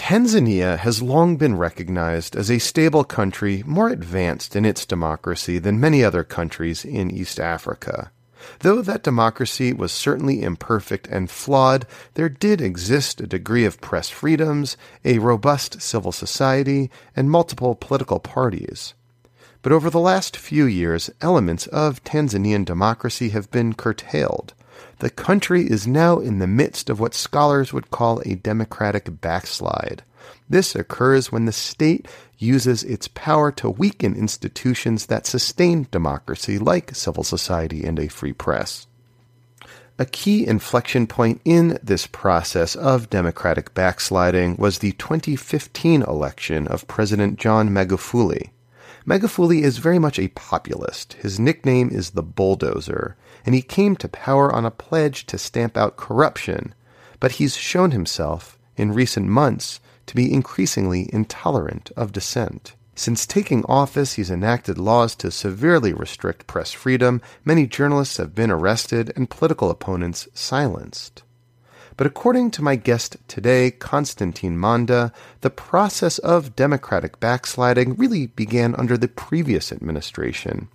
Tanzania has long been recognized as a stable country more advanced in its democracy than many other countries in East Africa. Though that democracy was certainly imperfect and flawed, there did exist a degree of press freedoms, a robust civil society, and multiple political parties. But over the last few years, elements of Tanzanian democracy have been curtailed. The country is now in the midst of what scholars would call a democratic backslide. This occurs when the state uses its power to weaken institutions that sustain democracy, like civil society and a free press. A key inflection point in this process of democratic backsliding was the 2015 election of President John Magufuli. Magufuli is very much a populist. His nickname is the Bulldozer and he came to power on a pledge to stamp out corruption, but he's shown himself, in recent months, to be increasingly intolerant of dissent. Since taking office, he's enacted laws to severely restrict press freedom, many journalists have been arrested, and political opponents silenced. But according to my guest today, Constantine Manda, the process of democratic backsliding really began under the previous administration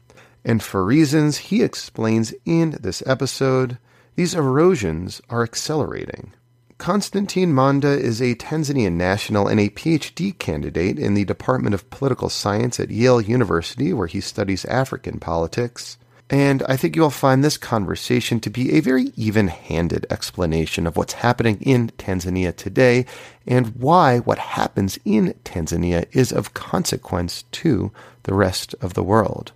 and for reasons he explains in this episode, these erosions are accelerating. Constantine Manda is a Tanzanian national and a PhD candidate in the Department of Political Science at Yale University, where he studies African politics. And I think you'll find this conversation to be a very even handed explanation of what's happening in Tanzania today and why what happens in Tanzania is of consequence to the rest of the world.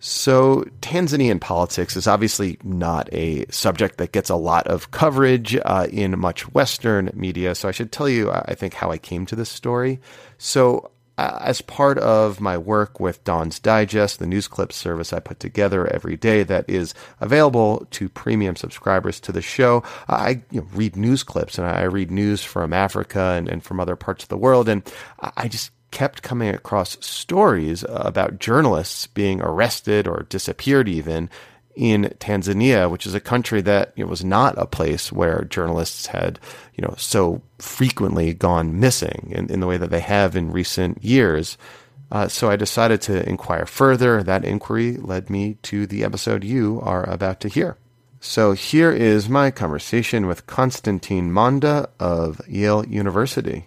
So, Tanzanian politics is obviously not a subject that gets a lot of coverage uh, in much Western media. So, I should tell you, I think, how I came to this story. So, uh, as part of my work with Dawn's Digest, the news clip service I put together every day that is available to premium subscribers to the show, I you know, read news clips and I read news from Africa and, and from other parts of the world. And I just kept coming across stories about journalists being arrested or disappeared even in Tanzania, which is a country that you know, was not a place where journalists had, you know, so frequently gone missing in, in the way that they have in recent years. Uh, so I decided to inquire further. That inquiry led me to the episode you are about to hear. So here is my conversation with Constantine Manda of Yale University.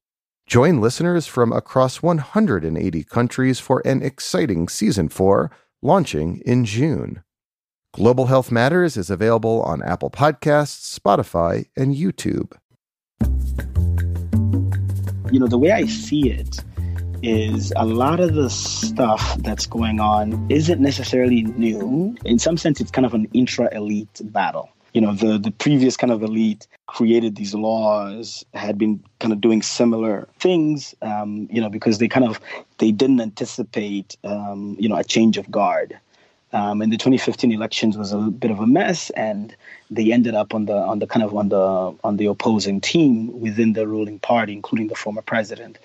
Join listeners from across 180 countries for an exciting season 4 launching in June. Global Health Matters is available on Apple Podcasts, Spotify, and YouTube. You know, the way I see it is a lot of the stuff that's going on isn't necessarily new. In some sense, it's kind of an intra elite battle you know the the previous kind of elite created these laws had been kind of doing similar things um, you know because they kind of they didn't anticipate um, you know a change of guard. Um, and the 2015 elections was a bit of a mess and they ended up on the on the kind of on the on the opposing team within the ruling party including the former president.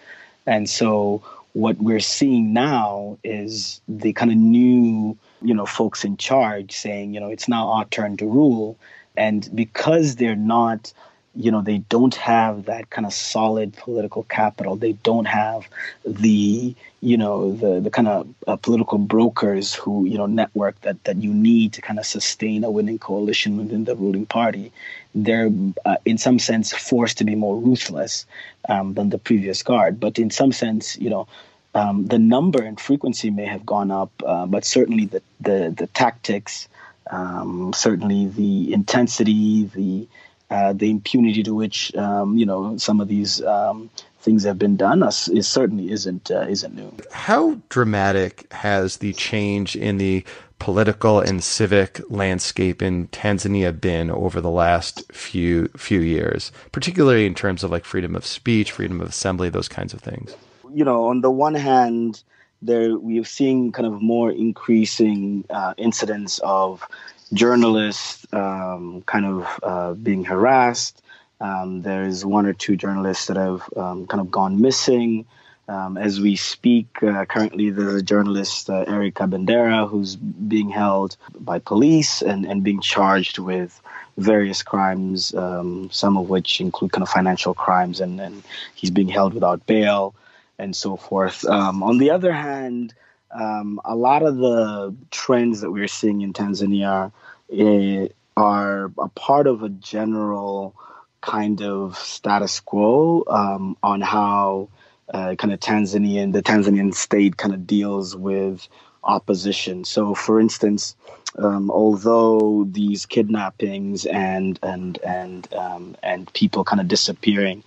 And so what we're seeing now is the kind of new you know folks in charge saying you know it's now our turn to rule. And because they're not you know they don't have that kind of solid political capital they don't have the you know the the kind of uh, political brokers who you know network that that you need to kind of sustain a winning coalition within the ruling party they're uh, in some sense forced to be more ruthless um, than the previous guard. But in some sense you know um, the number and frequency may have gone up, uh, but certainly the the, the tactics, um, certainly the intensity, the uh, the impunity to which um, you know some of these um, things have been done us is certainly isn't uh, isn't new. How dramatic has the change in the political and civic landscape in Tanzania been over the last few few years, particularly in terms of like freedom of speech, freedom of assembly, those kinds of things? You know, on the one hand, there we've seen kind of more increasing uh, incidents of journalists um, kind of uh, being harassed. Um, there's one or two journalists that have um, kind of gone missing. Um, as we speak, uh, currently there's a journalist, uh, Eric Kabendera, who's being held by police and, and being charged with various crimes, um, some of which include kind of financial crimes, and, and he's being held without bail and so forth. Um, on the other hand, um, a lot of the trends that we're seeing in Tanzania eh, are a part of a general kind of status quo um, on how uh, kind of Tanzanian, the Tanzanian state kind of deals with opposition. So, for instance, um, although these kidnappings and and and um, and people kind of disappearing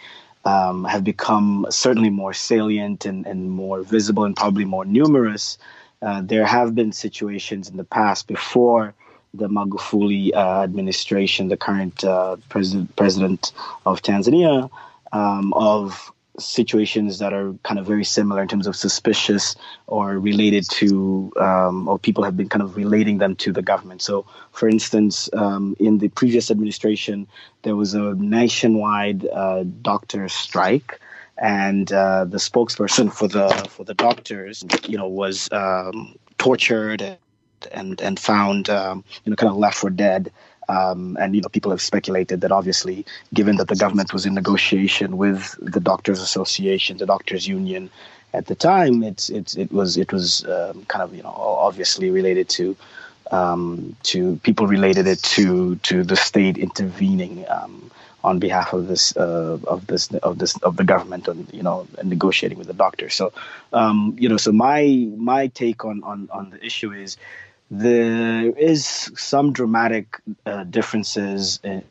um, have become certainly more salient and, and more visible and probably more numerous, uh, there have been situations in the past before the Magufuli uh, administration, the current uh, president president of Tanzania, um, of situations that are kind of very similar in terms of suspicious or related to, um, or people have been kind of relating them to the government. So, for instance, um, in the previous administration, there was a nationwide uh, doctor strike. And uh, the spokesperson for the for the doctors, you know, was um, tortured and and found, um, you know, kind of left for dead um, and you know, people have speculated that obviously, given that the government was in negotiation with the Doctors Association, the Doctors Union, at the time, it's it's it was it was um, kind of you know obviously related to um, to people related it to to the state intervening um, on behalf of this uh, of this of this of the government and you know and negotiating with the doctors. So um, you know, so my my take on on on the issue is there is some dramatic uh, differences in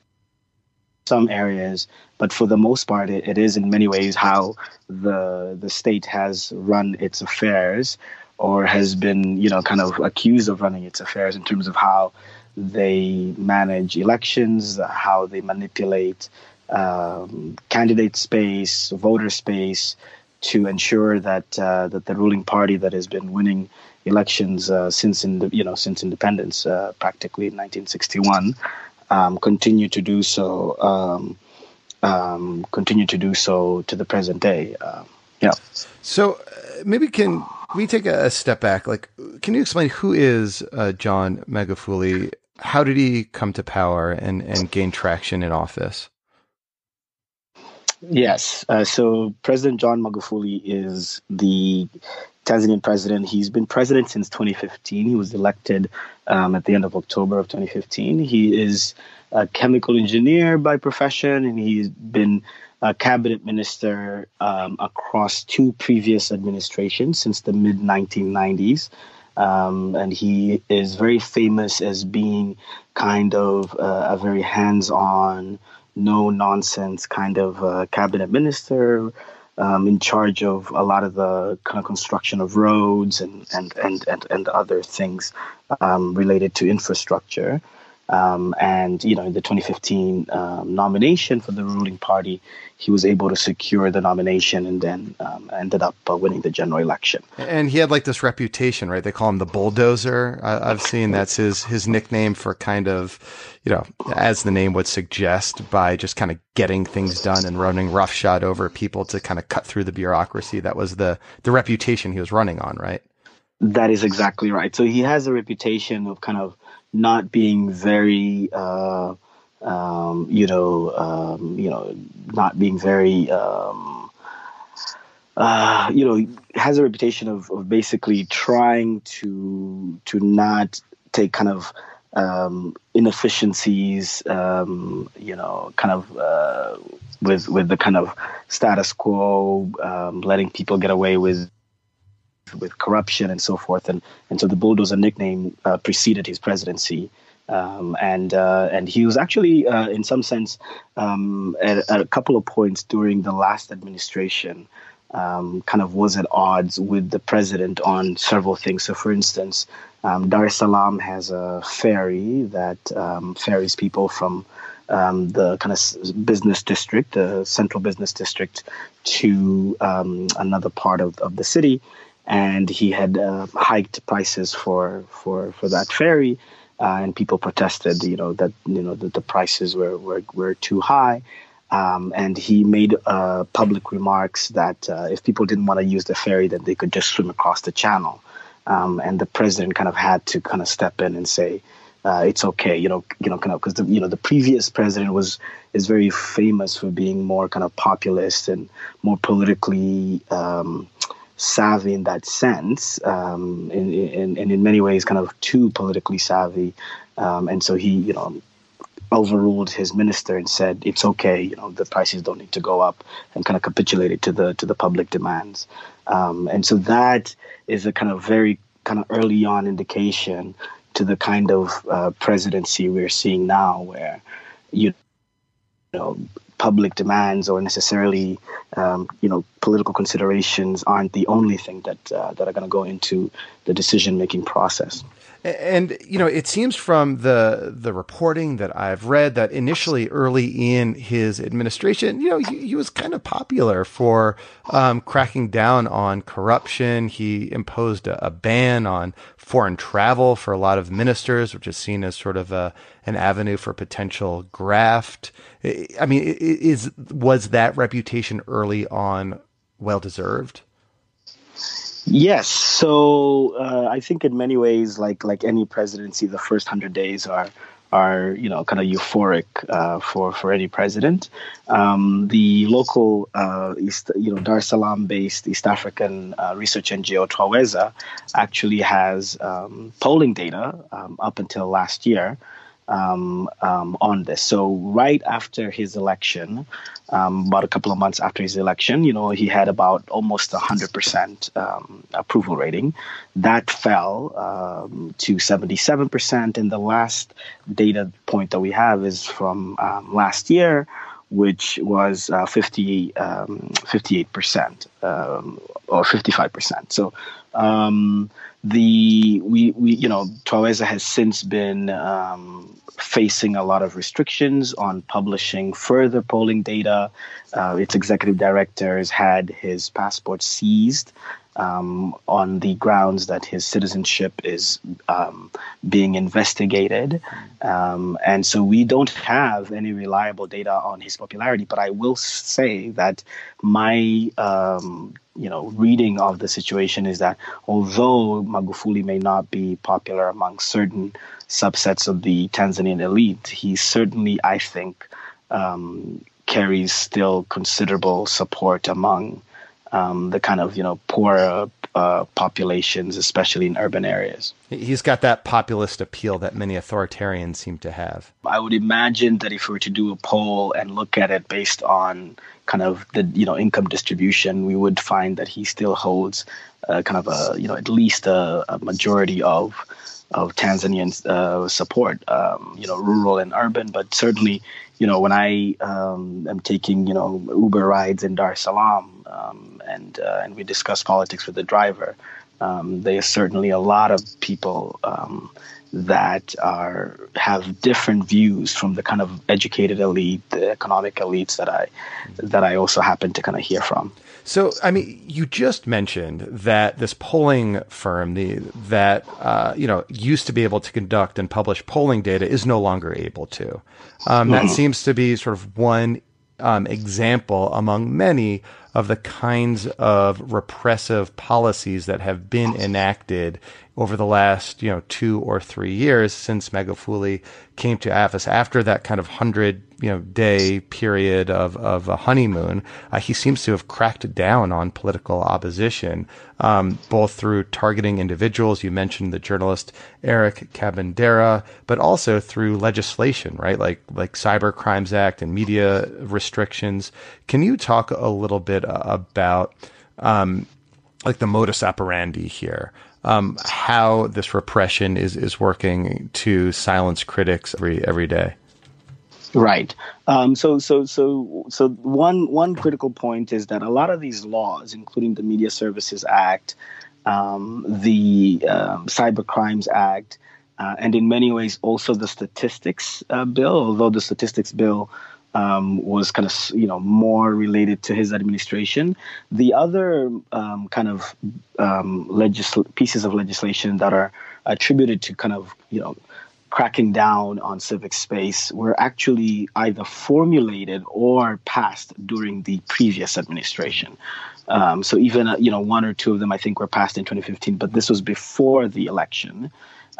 some areas, but for the most part, it, it is in many ways how the the state has run its affairs, or has been, you know, kind of accused of running its affairs in terms of how they manage elections, how they manipulate um, candidate space, voter space, to ensure that uh, that the ruling party that has been winning elections uh, since in the, you know since independence, uh, practically in 1961, um, continue to do so. Um, um, continue to do so to the present day. Uh, yeah. So uh, maybe can we take a step back? Like, can you explain who is uh, John Magufuli? How did he come to power and, and gain traction in office? Yes. Uh, so President John Magufuli is the Tanzanian president. He's been president since 2015. He was elected um, at the end of October of 2015. He is a chemical engineer by profession, and he's been a cabinet minister um, across two previous administrations since the mid 1990s. Um, and he is very famous as being kind of uh, a very hands on, no nonsense kind of uh, cabinet minister um, in charge of a lot of the kind of construction of roads and and and and, and other things um, related to infrastructure. Um, and you know, in the 2015 um, nomination for the ruling party, he was able to secure the nomination and then um, ended up uh, winning the general election. And he had like this reputation, right? They call him the bulldozer. I, have seen that's his his nickname for kind of, you know, as the name would suggest, by just kind of getting things done and running roughshod over people to kind of cut through the bureaucracy. That was the the reputation he was running on, right? That is exactly right. So he has a reputation of kind of not being very, uh, um, you know, um, you know, not being very, um, uh, you know, has a reputation of, of basically trying to to not take kind of um, inefficiencies, um, you know, kind of uh, with with the kind of status quo, um, letting people get away with with corruption and so forth. And and so the bulldozer nickname uh, preceded his presidency. Um, and uh, and he was actually, uh, in some sense, um, at, at, a couple of points during the last administration, um, kind of was at odds with the president on several things. So, for instance, um, Dar es Salaam has a ferry that um, ferries people from um, the kind of business district, the central business district, to another part of, of the city and he had uh, hiked prices for for for that ferry, uh, and people protested, you know, that you know that the prices were were, were too high. Um, and he made uh, public remarks that uh, if people didn't want to use the ferry, then they could just swim across the channel. Um, and the president kind of had to kind of step in and say, uh, "It's okay," you know, you know, kind of because the you know the previous president was is very famous for being more kind of populist and more politically. Um, savvy in that sense, um, and, in, in, in many ways, kind of too politically savvy. Um, and so he, you know, overruled his minister and said it's okay. You know, the prices don't need to go up, and kind of capitulated to the to the public demands. Um, and so that is a kind of very kind of early on indication to the kind of uh, presidency we're seeing now, where you know public demands or necessarily um, you know political considerations aren't the only thing that uh, that are going to go into the decision making process. And you know, it seems from the the reporting that I've read that initially, early in his administration, you know, he, he was kind of popular for um, cracking down on corruption. He imposed a, a, ban on foreign travel for a lot of ministers, which is seen as sort of a an avenue for potential graft. I mean, is was that reputation early on well deserved? Yes. So uh, I think in many ways, like like any presidency, the first hundred days are are you know kind of euphoric uh, for for any president. Um, the local uh, East, you know Dar es Salaam based East African uh, research NGO Twaweza actually has um, polling data um, up until last year um, um, on this. So right after his election, um, about a couple of months after his election, you know, he had about almost a hundred percent um, approval rating. That fell um, to seventy-seven percent, and the last data point that we have is from um, last year. Which was uh, 50, 58% or 55%. So the we we you know Twaweza has since been um, facing a lot of restrictions on publishing further polling data. Uh, its executive director has had his passport seized um, on the grounds that his citizenship is um, being investigated. Um, and so we don't have any reliable data on his popularity. But I will say that my um, you know reading of the situation is that although Magufuli may not be popular among certain subsets of the Tanzanian elite, he certainly, I think, um, carries still considerable support among um, the kind of you know poorer uh, populations, especially in urban areas. He's got that populist appeal that many authoritarians seem to have. I would imagine that if we were to do a poll and look at it based on kind of the you know income distribution, we would find that he still holds uh, kind of a you know at least a, a majority of of Tanzanian uh, support, um, you know, rural and urban, but certainly you know, when I um, am taking, you know, Uber rides in Dar es Salaam um, and, uh, and we discuss politics with the driver, um, there's certainly a lot of people um, that are have different views from the kind of educated elite, the economic elites that I that I also happen to kind of hear from. So, I mean, you just mentioned that this polling firm, the that uh, you know used to be able to conduct and publish polling data, is no longer able to. Um, that mm-hmm. seems to be sort of one um, example among many of the kinds of repressive policies that have been enacted over the last, you know, two or three years since Magufuli came to office. After that kind of hundred, you know, day period of, of a honeymoon, uh, he seems to have cracked down on political opposition, um, both through targeting individuals. You mentioned the journalist Eric Kabendera, but also through legislation, right? Like, like Cyber Crimes Act and media restrictions. Can you talk a little bit about, um, like the modus operandi here. Um, how this repression is is working to silence critics every every day. Right. Um, so, so, so, so one one critical point is that a lot of these laws, including the Media Services Act, um, the um, Cyber Crimes Act, uh, and in many ways also the Statistics uh, Bill, although the Statistics Bill um, was kind of you know more related to his administration. The other um, kind of um, legisl- pieces of legislation that are attributed to kind of you know cracking down on civic space were actually either formulated or passed during the previous administration. Um, so even uh, you know one or two of them I think were passed in 2015, but this was before the election.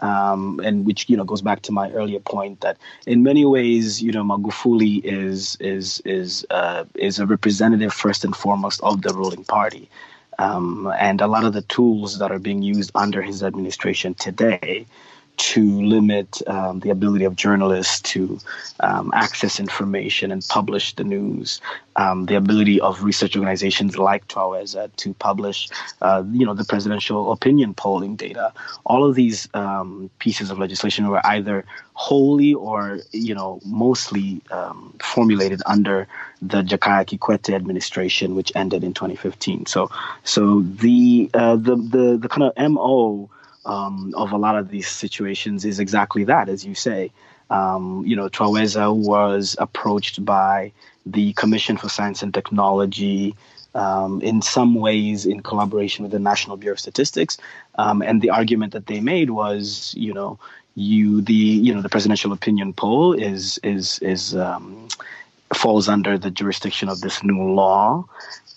Um, and which you know goes back to my earlier point that in many ways you know Magufuli is is is uh, is a representative first and foremost of the ruling party, um, and a lot of the tools that are being used under his administration today to limit um, the ability of journalists to um, access information and publish the news, um, the ability of research organizations like Twaweza to publish, uh, you know, the presidential opinion polling data. All of these um, pieces of legislation were either wholly or, you know, mostly um, formulated under the Jakaya Kikwete administration, which ended in 2015. So, so the uh, the the the kind of mo um, of a lot of these situations is exactly that, as you say. Um, you know, Twaweza was approached by the Commission for Science and Technology um, in some ways in collaboration with the National Bureau of Statistics, um, and the argument that they made was, you know, you the you know the presidential opinion poll is is is um, falls under the jurisdiction of this new law,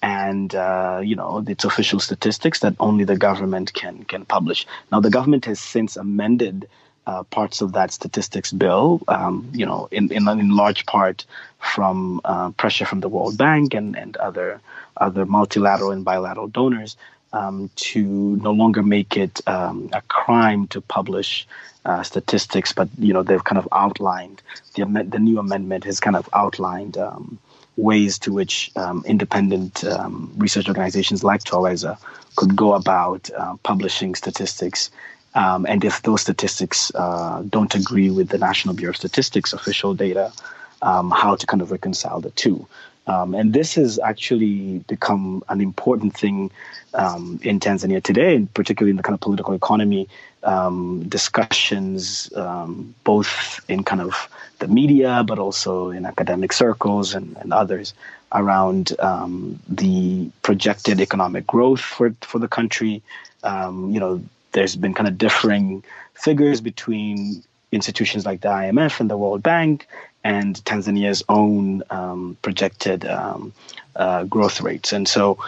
and uh, you know it's official statistics that only the government can can publish. Now the government has since amended uh, parts of that statistics bill, um, you know, in, in, in large part from uh, pressure from the World Bank and, and other other multilateral and bilateral donors um, to no longer make it um, a crime to publish uh, statistics, but you know they've kind of outlined the the new amendment has kind of outlined um, ways to which um, independent um, research organizations like Twaweza could go about uh, publishing statistics. Um, and if those statistics uh, don't agree with the National Bureau of Statistics official data, um, how to kind of reconcile the two. Um, and this has actually become an important thing um, in Tanzania today, particularly in the kind of political economy um, discussions, um, both in kind of the media, but also in academic circles and, and others, around um, the projected economic growth for, for the country. Um, you know, there's been kind of differing figures between institutions like the IMF and the World Bank and Tanzania's own um, projected um, uh, growth rates. And so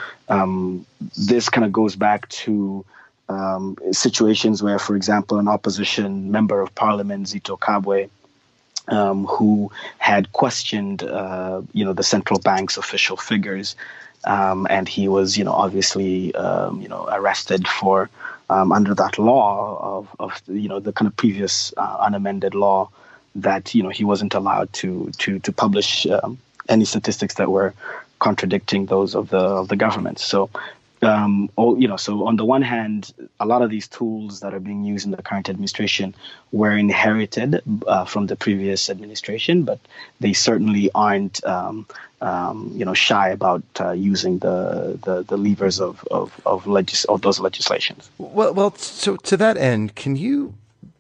this kind of goes back to um, situations where, for example, an opposition member of parliament, Zito Kabwe, um, who had questioned, uh, you know, the central bank's official figures, um, and he was, you know, obviously, um, you know, arrested for um, under that law of, of, you know, the kind of previous uh, unamended law that you know he wasn't allowed to to to publish um, any statistics that were contradicting those of the of the government. So um, all, you know, so on the one hand, a lot of these tools that are being used in the current administration were inherited uh, from the previous administration, but they certainly aren't, um, um, you know, shy about uh, using the, the, the levers of of of, legis- of those legislations. Well, well, so to that end, can you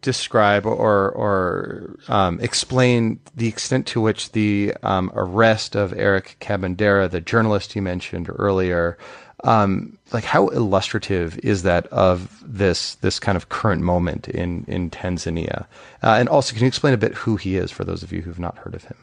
describe or or um, explain the extent to which the um, arrest of Eric Kabendera, the journalist you mentioned earlier, um, like how illustrative is that of this this kind of current moment in in Tanzania? Uh, and also, can you explain a bit who he is for those of you who've not heard of him?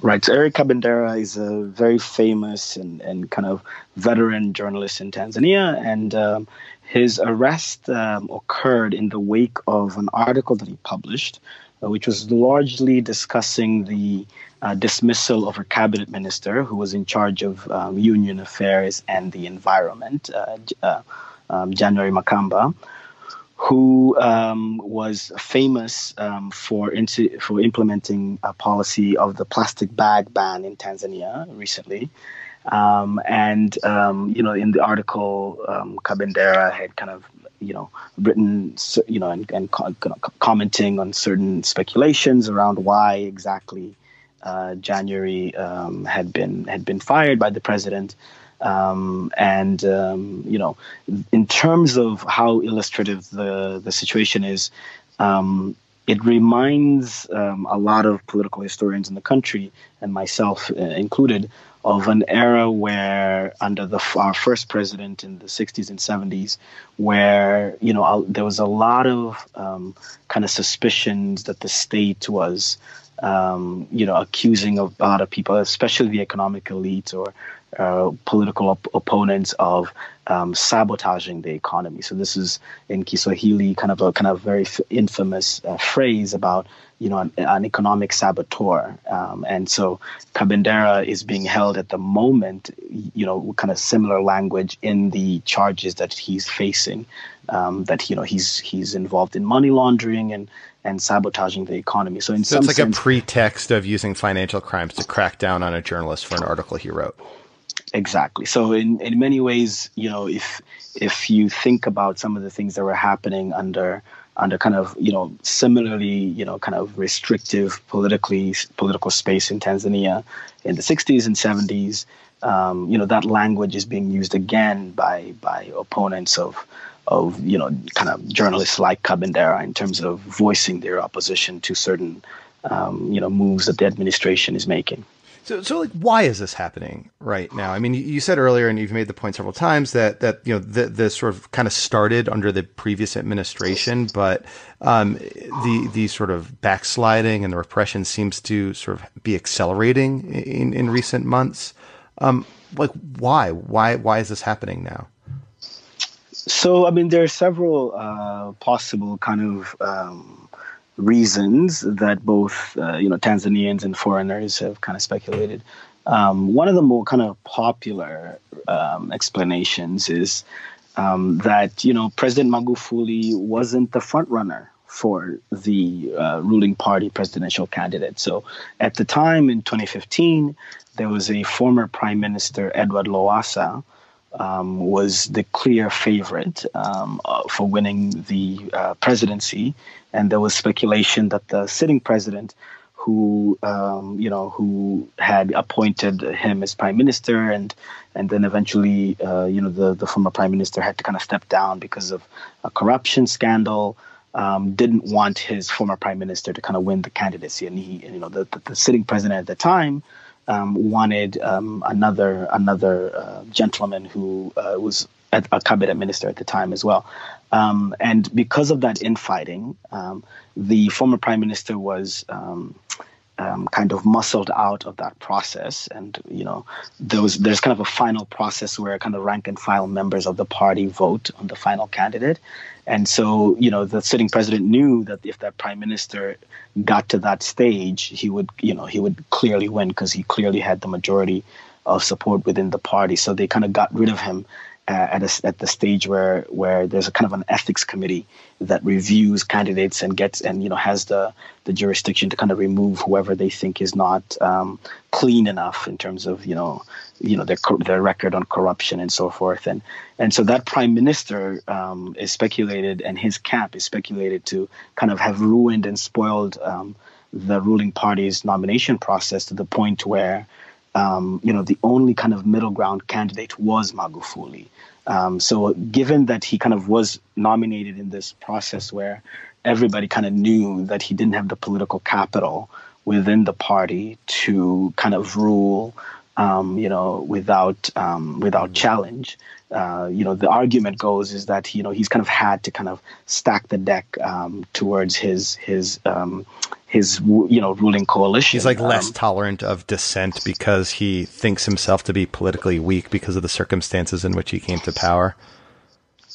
Right. So Eric Kabendera is a very famous and, and kind of veteran journalist in Tanzania, and um, his arrest um, occurred in the wake of an article that he published, uh, which was largely discussing the uh, dismissal of a cabinet minister who was in charge of um, union affairs and the environment, uh, uh, um, January Makamba, who um, was famous um, for for implementing a policy of the plastic bag ban in Tanzania recently. Um, and um, you know, in the article, um, Kabendera had kind of you know written you know and, and co- commenting on certain speculations around why exactly uh, January um, had been had been fired by the president. Um, and um, you know, in terms of how illustrative the the situation is, um, it reminds um, a lot of political historians in the country, and myself uh, included, of an era where, under the our first president in the 60s and 70s, where you know there was a lot of um, kind of suspicions that the state was, um, you know, accusing a lot of people, especially the economic elite or uh, political op- opponents of um, sabotaging the economy. So this is in Kiswahili kind of a kind of very f- infamous uh, phrase about you know an, an economic saboteur. Um, and so Kabendera is being held at the moment, you know, kind of similar language in the charges that he's facing. Um, that you know he's he's involved in money laundering and and sabotaging the economy. So in so some it's like sense, a pretext of using financial crimes to crack down on a journalist for an article he wrote. Exactly. So in, in many ways, you know, if if you think about some of the things that were happening under under kind of you know similarly you know kind of restrictive politically political space in Tanzania in the 60s and 70s, um, you know that language is being used again by by opponents of of you know kind of journalists like Kabendera in terms of voicing their opposition to certain um, you know moves that the administration is making. So, so like, why is this happening right now? I mean, you, said earlier, and you've made the point several times that that you know the, the sort of kind of started under the previous administration, but um, the the sort of backsliding and the repression seems to sort of be accelerating in in recent months. Um, like, why? Why? Why is this happening now? So, I mean, there are several uh, possible kind of um, reasons that both uh, you know Tanzanians and foreigners have kind of speculated. Um, one of the more kind of popular um, explanations is um, that you know President Magufuli wasn't the front runner for the uh, ruling party presidential candidate. So at the time in 2015, there was a former Prime Minister Edward Lowassa um, was the clear favorite um, uh, for winning the uh, presidency, and there was speculation that the sitting president, who um, you know who had appointed him as prime minister, and and then eventually uh, you know the the former prime minister had to kind of step down because of a corruption scandal. Um, didn't want his former prime minister to kind of win the candidacy, and he, you know, the, the, the sitting president at the time um, wanted um, another another uh, gentleman who uh, was a cabinet minister at the time as well. Um, and because of that infighting, um, the former prime minister was um, kind of muscled out of that process. And, you know, there there's kind of a final process where kind of rank and file members of the party vote on the final candidate. And so, you know, the sitting president knew that if that prime minister got to that stage, he would, you know, he would clearly win because he clearly had the majority of support within the party. So they kind of got rid of him at, a, at the stage where where there's a kind of an ethics committee that reviews candidates and gets and you know has the the jurisdiction to kind of remove whoever they think is not um, clean enough in terms of you know you know their their record on corruption and so forth. And and so that prime minister um, is speculated and his camp is speculated to kind of have ruined and spoiled um, the ruling party's nomination process to the point where um, you know, the only kind of middle ground candidate was Magufuli. Um, so, given that he kind of was nominated in this process where everybody kind of knew that he didn't have the political capital within the party to kind of rule, um, you know, without um, without challenge. Uh, you know, the argument goes is that you know he's kind of had to kind of stack the deck um, towards his his um, his you know ruling coalition. He's like less um, tolerant of dissent because he thinks himself to be politically weak because of the circumstances in which he came to power.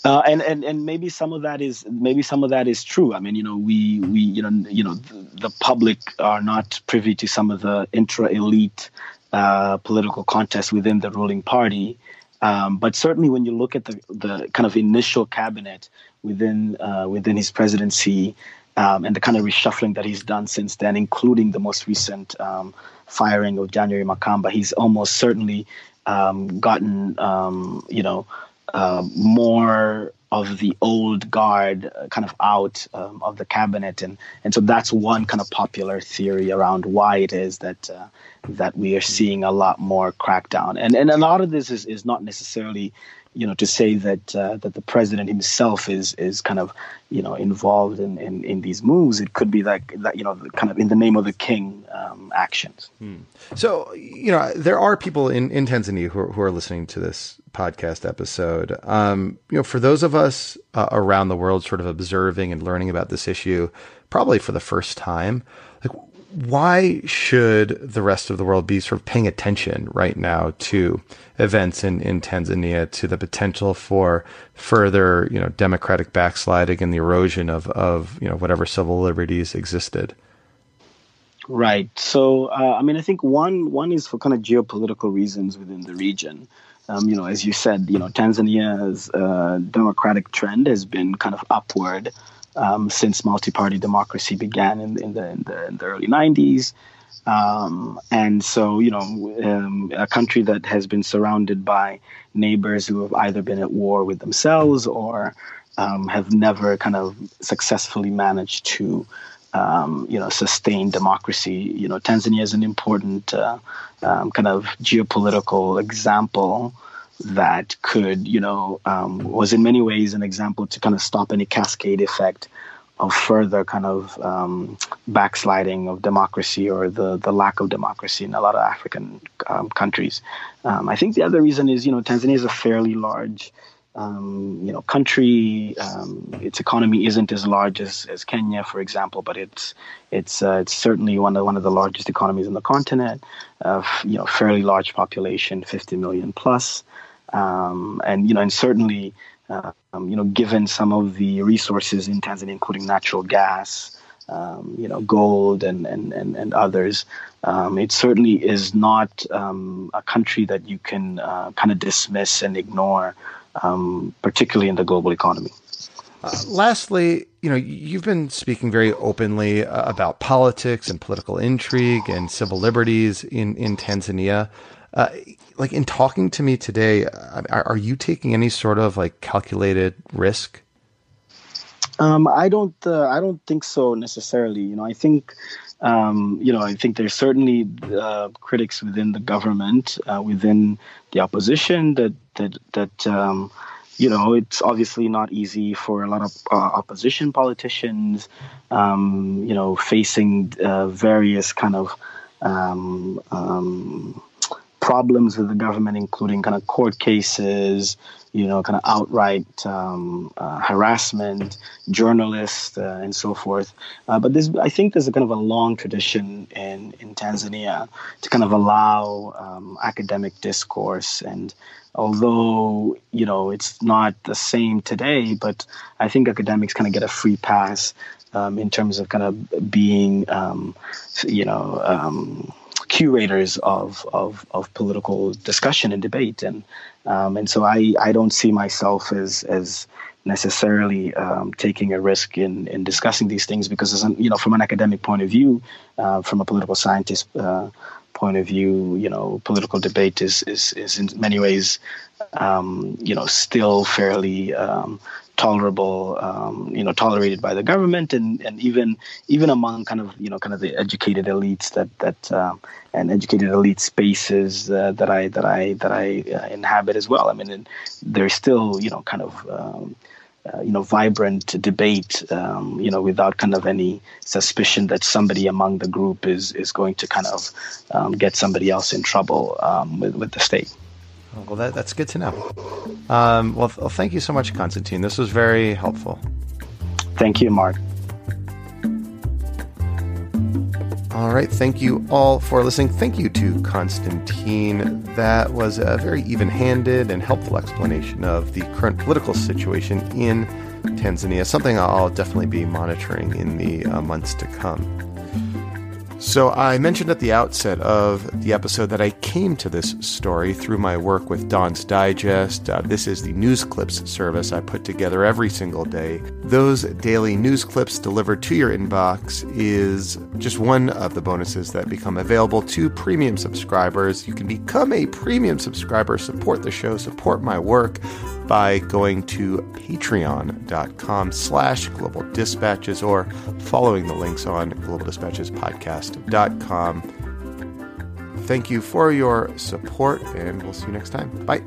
Uh, and, and and maybe some of that is maybe some of that is true. I mean, you know, we we you know you know the, the public are not privy to some of the intra elite uh, political contest within the ruling party. Um, but certainly, when you look at the the kind of initial cabinet within uh, within his presidency, um, and the kind of reshuffling that he's done since then, including the most recent um, firing of January Makamba, he's almost certainly um, gotten, um, you know, uh, more of the old guard uh, kind of out um, of the cabinet, and and so that's one kind of popular theory around why it is that uh, that we are seeing a lot more crackdown, and and a lot of this is is not necessarily you know, to say that uh, that the president himself is is kind of you know involved in, in, in these moves. It could be like that you know kind of in the name of the king um, actions. Hmm. So you know there are people in, in Tanzania who are, who are listening to this podcast episode. Um, you know, for those of us uh, around the world, sort of observing and learning about this issue, probably for the first time, like why should the rest of the world be sort of paying attention right now to events in, in Tanzania, to the potential for further, you know, democratic backsliding and the erosion of, of you know, whatever civil liberties existed? Right. So, uh, I mean, I think one one is for kind of geopolitical reasons within the region. Um, you know, as you said, you know, Tanzania's uh, democratic trend has been kind of upward um, since multi-party democracy began in, in, the, in, the, in the early 90s. Um, and so, you know, um, a country that has been surrounded by neighbors who have either been at war with themselves or um, have never kind of successfully managed to, um, you know, sustain democracy. You know, Tanzania is an important uh, um, kind of geopolitical example that could, you know, um, was in many ways an example to kind of stop any cascade effect of further kind of um, backsliding of democracy or the, the lack of democracy in a lot of African um, countries. Um, I think the other reason is, you know, Tanzania is a fairly large, um, you know, country. Um, its economy isn't as large as, as Kenya, for example, but it's it's uh, it's certainly one of one of the largest economies in the continent. Uh, you know, fairly large population, 50 million plus. Um, and you know, and certainly, uh, um, you know, given some of the resources in Tanzania, including natural gas, um, you know, gold, and and and, and others, um, it certainly is not um, a country that you can uh, kind of dismiss and ignore, um, particularly in the global economy. Uh, lastly, you know, you've been speaking very openly uh, about politics and political intrigue and civil liberties in in Tanzania. Uh, like in talking to me today, are, are, you taking any sort of like calculated risk? Um, I don't. Uh, I don't think so necessarily. You know, I think. Um, you know, I think there's certainly uh, critics within the government, uh, within the opposition, that that that um, you know, it's obviously not easy for a lot of uh, opposition politicians, um, you know, facing uh, various kind of um, um, problems with the government, including kind of court cases, you know, kind of outright um, uh, harassment, journalists, uh, and so forth. Uh, but this, I think, there's a kind of a long tradition in in Tanzania to kind of allow um, academic discourse and. Although you know it's not the same today, but I think academics kind of get a free pass um, in terms of kind of being, um, you know, um, curators of, of, of political discussion and debate. And, um, and so I, I don't see myself as, as necessarily um, taking a risk in, in discussing these things because, an, you know, from an academic point of view, uh, from a political scientist uh, point of view, you know, political debate is, is, is in many ways, um, you know, still fairly um, tolerable, um, you know, tolerated by the government and, and even even among kind of you know kind of the educated elites that that uh, and educated elite spaces uh, that I that I that I uh, inhabit as well. I mean, there's still you know kind of um, uh, you know vibrant debate um, you know without kind of any suspicion that somebody among the group is is going to kind of um, get somebody else in trouble um, with with the state. Well, that, that's good to know. Um, well, well, thank you so much, Constantine. This was very helpful. Thank you, Mark. All right. Thank you all for listening. Thank you to Constantine. That was a very even handed and helpful explanation of the current political situation in Tanzania, something I'll definitely be monitoring in the uh, months to come. So, I mentioned at the outset of the episode that I came to this story through my work with Dawn's Digest. Uh, this is the news clips service I put together every single day. Those daily news clips delivered to your inbox is just one of the bonuses that become available to premium subscribers. You can become a premium subscriber, support the show, support my work by going to patreon.com slash global dispatches or following the links on globaldispatchespodcast.com. Thank you for your support, and we'll see you next time. Bye.